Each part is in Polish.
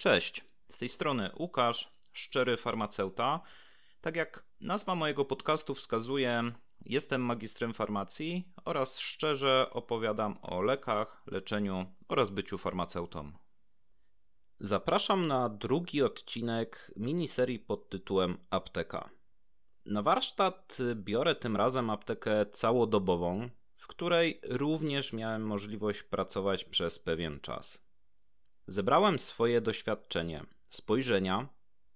Cześć, z tej strony Łukasz, szczery farmaceuta. Tak jak nazwa mojego podcastu wskazuje, jestem magistrem farmacji oraz szczerze opowiadam o lekach, leczeniu oraz byciu farmaceutą. Zapraszam na drugi odcinek miniserii pod tytułem Apteka. Na warsztat biorę tym razem aptekę całodobową, w której również miałem możliwość pracować przez pewien czas. Zebrałem swoje doświadczenie, spojrzenia,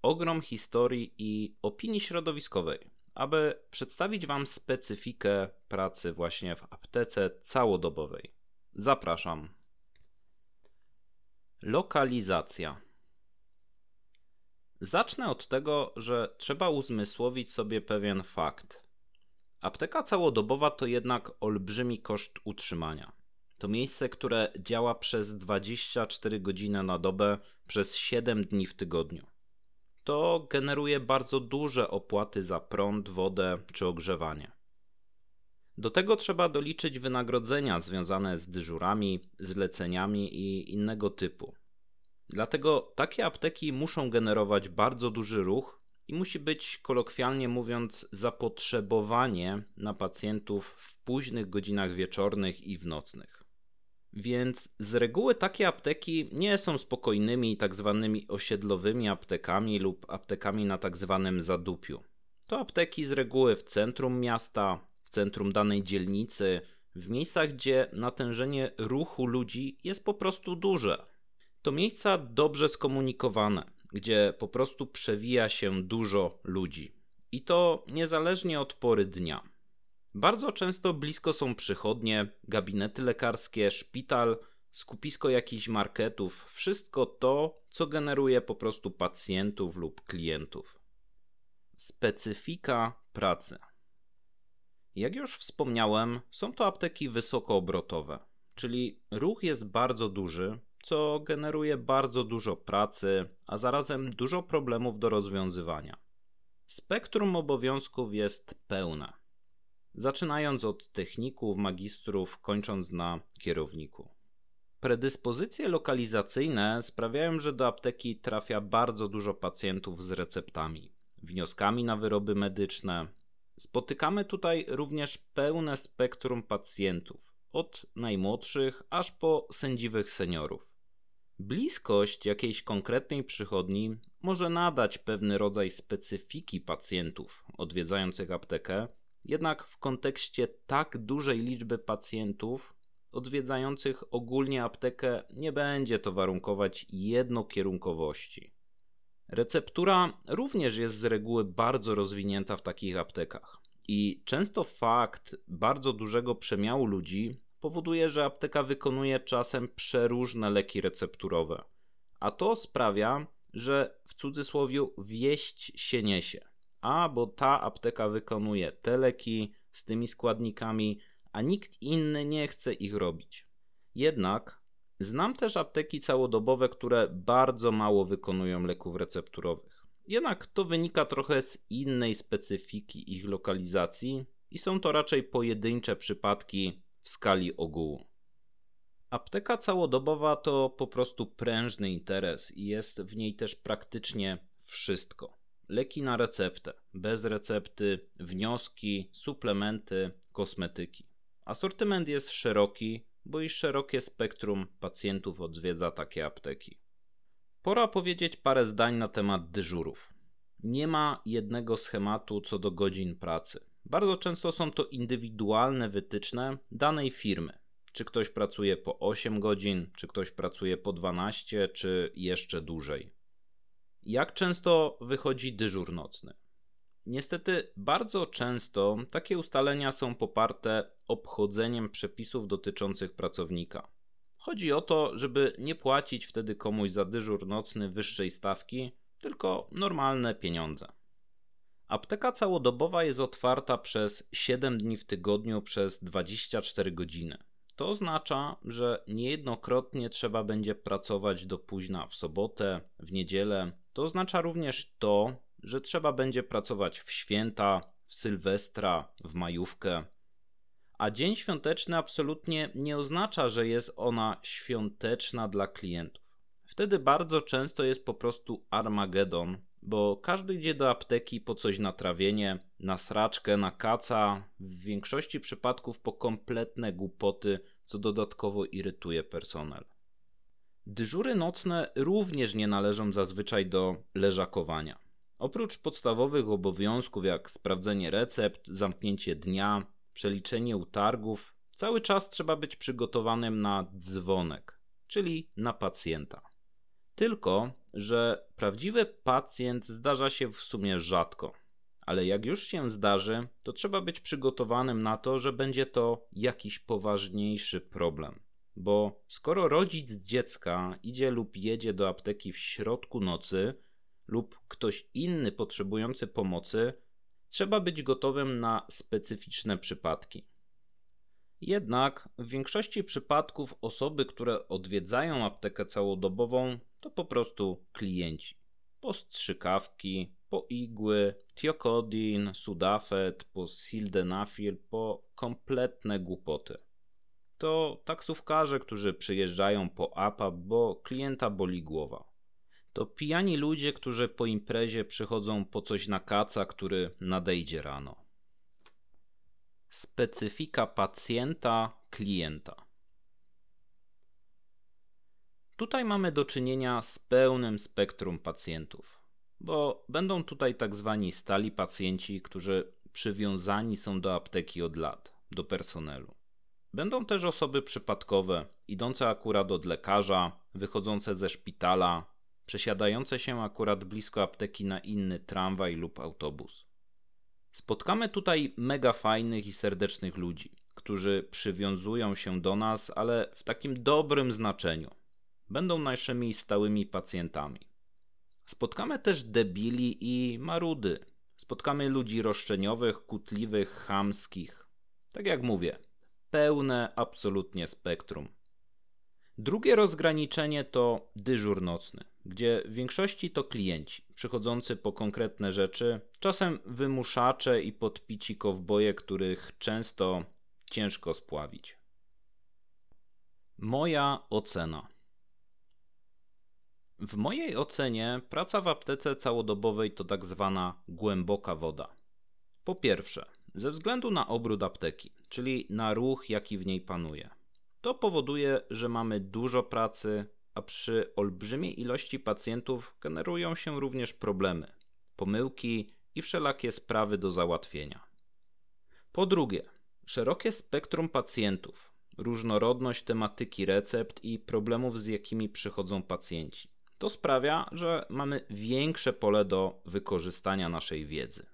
ogrom historii i opinii środowiskowej, aby przedstawić Wam specyfikę pracy właśnie w aptece całodobowej. Zapraszam. Lokalizacja. Zacznę od tego, że trzeba uzmysłowić sobie pewien fakt. Apteka całodobowa to jednak olbrzymi koszt utrzymania. To miejsce, które działa przez 24 godziny na dobę przez 7 dni w tygodniu. To generuje bardzo duże opłaty za prąd, wodę czy ogrzewanie. Do tego trzeba doliczyć wynagrodzenia związane z dyżurami, zleceniami i innego typu. Dlatego takie apteki muszą generować bardzo duży ruch i musi być, kolokwialnie mówiąc, zapotrzebowanie na pacjentów w późnych godzinach wieczornych i w nocnych. Więc z reguły takie apteki nie są spokojnymi tak zwanymi osiedlowymi aptekami lub aptekami na tak zwanym zadupiu. To apteki z reguły w centrum miasta, w centrum danej dzielnicy, w miejscach, gdzie natężenie ruchu ludzi jest po prostu duże. To miejsca dobrze skomunikowane, gdzie po prostu przewija się dużo ludzi. I to niezależnie od pory dnia. Bardzo często blisko są przychodnie, gabinety lekarskie, szpital, skupisko jakichś marketów, wszystko to, co generuje po prostu pacjentów lub klientów. Specyfika pracy. Jak już wspomniałem, są to apteki wysokoobrotowe, czyli ruch jest bardzo duży, co generuje bardzo dużo pracy, a zarazem dużo problemów do rozwiązywania. Spektrum obowiązków jest pełne zaczynając od techników, magistrów, kończąc na kierowniku. Predyspozycje lokalizacyjne sprawiają, że do apteki trafia bardzo dużo pacjentów z receptami, wnioskami na wyroby medyczne. Spotykamy tutaj również pełne spektrum pacjentów, od najmłodszych aż po sędziwych seniorów. Bliskość jakiejś konkretnej przychodni może nadać pewny rodzaj specyfiki pacjentów odwiedzających aptekę, jednak w kontekście tak dużej liczby pacjentów odwiedzających ogólnie aptekę nie będzie to warunkować jednokierunkowości. Receptura również jest z reguły bardzo rozwinięta w takich aptekach. I często fakt bardzo dużego przemiału ludzi powoduje, że apteka wykonuje czasem przeróżne leki recepturowe. A to sprawia, że w cudzysłowie wieść się niesie a bo ta apteka wykonuje te leki z tymi składnikami, a nikt inny nie chce ich robić. Jednak znam też apteki całodobowe, które bardzo mało wykonują leków recepturowych. Jednak to wynika trochę z innej specyfiki ich lokalizacji i są to raczej pojedyncze przypadki w skali ogółu. Apteka całodobowa to po prostu prężny interes i jest w niej też praktycznie wszystko. Leki na receptę, bez recepty, wnioski, suplementy, kosmetyki. Asortyment jest szeroki, bo i szerokie spektrum pacjentów odwiedza takie apteki. Pora powiedzieć parę zdań na temat dyżurów. Nie ma jednego schematu co do godzin pracy. Bardzo często są to indywidualne wytyczne danej firmy. Czy ktoś pracuje po 8 godzin, czy ktoś pracuje po 12, czy jeszcze dłużej. Jak często wychodzi dyżur nocny? Niestety, bardzo często takie ustalenia są poparte obchodzeniem przepisów dotyczących pracownika. Chodzi o to, żeby nie płacić wtedy komuś za dyżur nocny wyższej stawki, tylko normalne pieniądze. Apteka całodobowa jest otwarta przez 7 dni w tygodniu przez 24 godziny. To oznacza, że niejednokrotnie trzeba będzie pracować do późna w sobotę, w niedzielę. To oznacza również to, że trzeba będzie pracować w święta, w sylwestra, w majówkę. A dzień świąteczny absolutnie nie oznacza, że jest ona świąteczna dla klientów. Wtedy bardzo często jest po prostu Armagedon, bo każdy idzie do apteki po coś na trawienie, na sraczkę, na kaca, w większości przypadków po kompletne głupoty, co dodatkowo irytuje personel. Dyżury nocne również nie należą zazwyczaj do leżakowania. Oprócz podstawowych obowiązków jak sprawdzenie recept, zamknięcie dnia, przeliczenie utargów, cały czas trzeba być przygotowanym na dzwonek, czyli na pacjenta. Tylko, że prawdziwy pacjent zdarza się w sumie rzadko. Ale jak już się zdarzy, to trzeba być przygotowanym na to, że będzie to jakiś poważniejszy problem. Bo skoro rodzic dziecka idzie lub jedzie do apteki w środku nocy, lub ktoś inny potrzebujący pomocy, trzeba być gotowym na specyficzne przypadki. Jednak w większości przypadków osoby, które odwiedzają aptekę całodobową, to po prostu klienci. Po strzykawki, po igły, tiokodin, sudafed, po sildenafil, po kompletne głupoty. To taksówkarze, którzy przyjeżdżają po APAP, bo klienta boli głowa. To pijani ludzie, którzy po imprezie przychodzą po coś na kaca, który nadejdzie rano. Specyfika pacjenta, klienta. Tutaj mamy do czynienia z pełnym spektrum pacjentów, bo będą tutaj tak zwani stali pacjenci, którzy przywiązani są do apteki od lat, do personelu. Będą też osoby przypadkowe, idące akurat od lekarza, wychodzące ze szpitala, przesiadające się akurat blisko apteki na inny tramwaj lub autobus. Spotkamy tutaj mega fajnych i serdecznych ludzi, którzy przywiązują się do nas, ale w takim dobrym znaczeniu. Będą naszymi stałymi pacjentami. Spotkamy też debili i marudy. Spotkamy ludzi roszczeniowych, kutliwych, chamskich. Tak jak mówię, pełne absolutnie spektrum. Drugie rozgraniczenie to dyżur nocny, gdzie w większości to klienci przychodzący po konkretne rzeczy, czasem wymuszacze i podpici kowboje, których często ciężko spławić. Moja ocena. W mojej ocenie praca w aptece całodobowej to tak zwana głęboka woda. Po pierwsze, ze względu na obrót apteki, czyli na ruch, jaki w niej panuje. To powoduje, że mamy dużo pracy, a przy olbrzymiej ilości pacjentów generują się również problemy, pomyłki i wszelakie sprawy do załatwienia. Po drugie, szerokie spektrum pacjentów, różnorodność tematyki recept i problemów, z jakimi przychodzą pacjenci. To sprawia, że mamy większe pole do wykorzystania naszej wiedzy.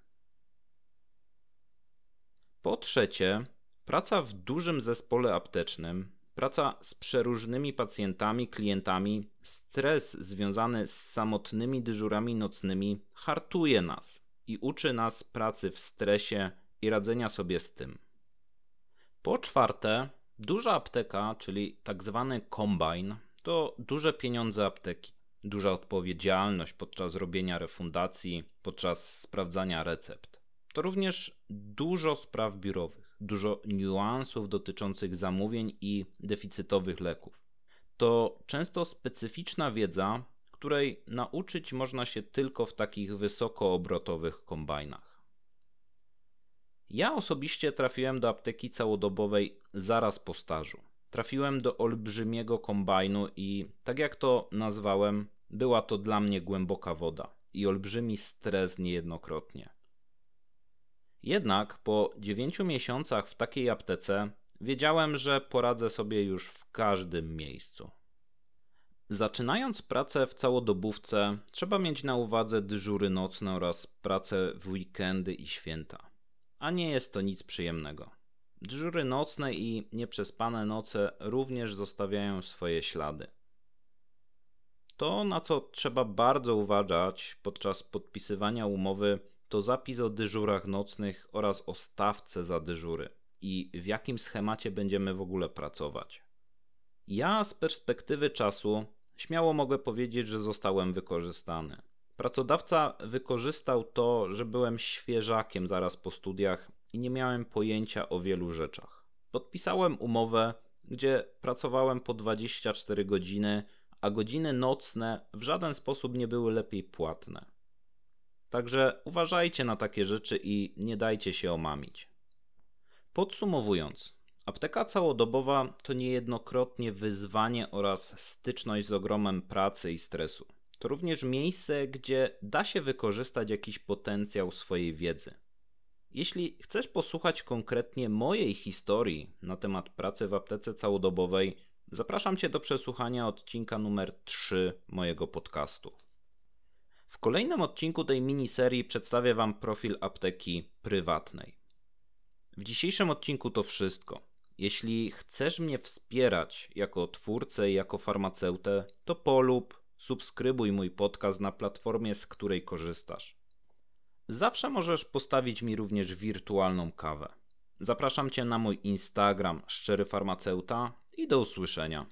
Po trzecie, praca w dużym zespole aptecznym Praca z przeróżnymi pacjentami, klientami, stres związany z samotnymi dyżurami nocnymi hartuje nas i uczy nas pracy w stresie i radzenia sobie z tym. Po czwarte, duża apteka, czyli tak zwany kombine, to duże pieniądze apteki, duża odpowiedzialność podczas robienia refundacji, podczas sprawdzania recept. To również dużo spraw biurowych dużo niuansów dotyczących zamówień i deficytowych leków. To często specyficzna wiedza, której nauczyć można się tylko w takich wysokoobrotowych kombajnach. Ja osobiście trafiłem do apteki całodobowej zaraz po stażu. Trafiłem do olbrzymiego kombajnu i, tak jak to nazwałem, była to dla mnie głęboka woda i olbrzymi stres niejednokrotnie. Jednak po dziewięciu miesiącach w takiej aptece wiedziałem, że poradzę sobie już w każdym miejscu. Zaczynając pracę w całodobówce, trzeba mieć na uwadze dyżury nocne oraz pracę w weekendy i święta. A nie jest to nic przyjemnego. Dyżury nocne i nieprzespane noce również zostawiają swoje ślady. To, na co trzeba bardzo uważać podczas podpisywania umowy, to zapis o dyżurach nocnych oraz o stawce za dyżury i w jakim schemacie będziemy w ogóle pracować. Ja z perspektywy czasu śmiało mogę powiedzieć, że zostałem wykorzystany. Pracodawca wykorzystał to, że byłem świeżakiem zaraz po studiach i nie miałem pojęcia o wielu rzeczach. Podpisałem umowę, gdzie pracowałem po 24 godziny, a godziny nocne w żaden sposób nie były lepiej płatne. Także uważajcie na takie rzeczy i nie dajcie się omamić. Podsumowując, apteka całodobowa to niejednokrotnie wyzwanie oraz styczność z ogromem pracy i stresu. To również miejsce, gdzie da się wykorzystać jakiś potencjał swojej wiedzy. Jeśli chcesz posłuchać konkretnie mojej historii na temat pracy w aptece całodobowej, zapraszam Cię do przesłuchania odcinka numer 3 mojego podcastu. W kolejnym odcinku tej miniserii przedstawię Wam profil apteki prywatnej. W dzisiejszym odcinku to wszystko. Jeśli chcesz mnie wspierać jako twórcę i jako farmaceutę, to polub, subskrybuj mój podcast na platformie, z której korzystasz. Zawsze możesz postawić mi również wirtualną kawę. Zapraszam Cię na mój Instagram szczery farmaceuta i do usłyszenia.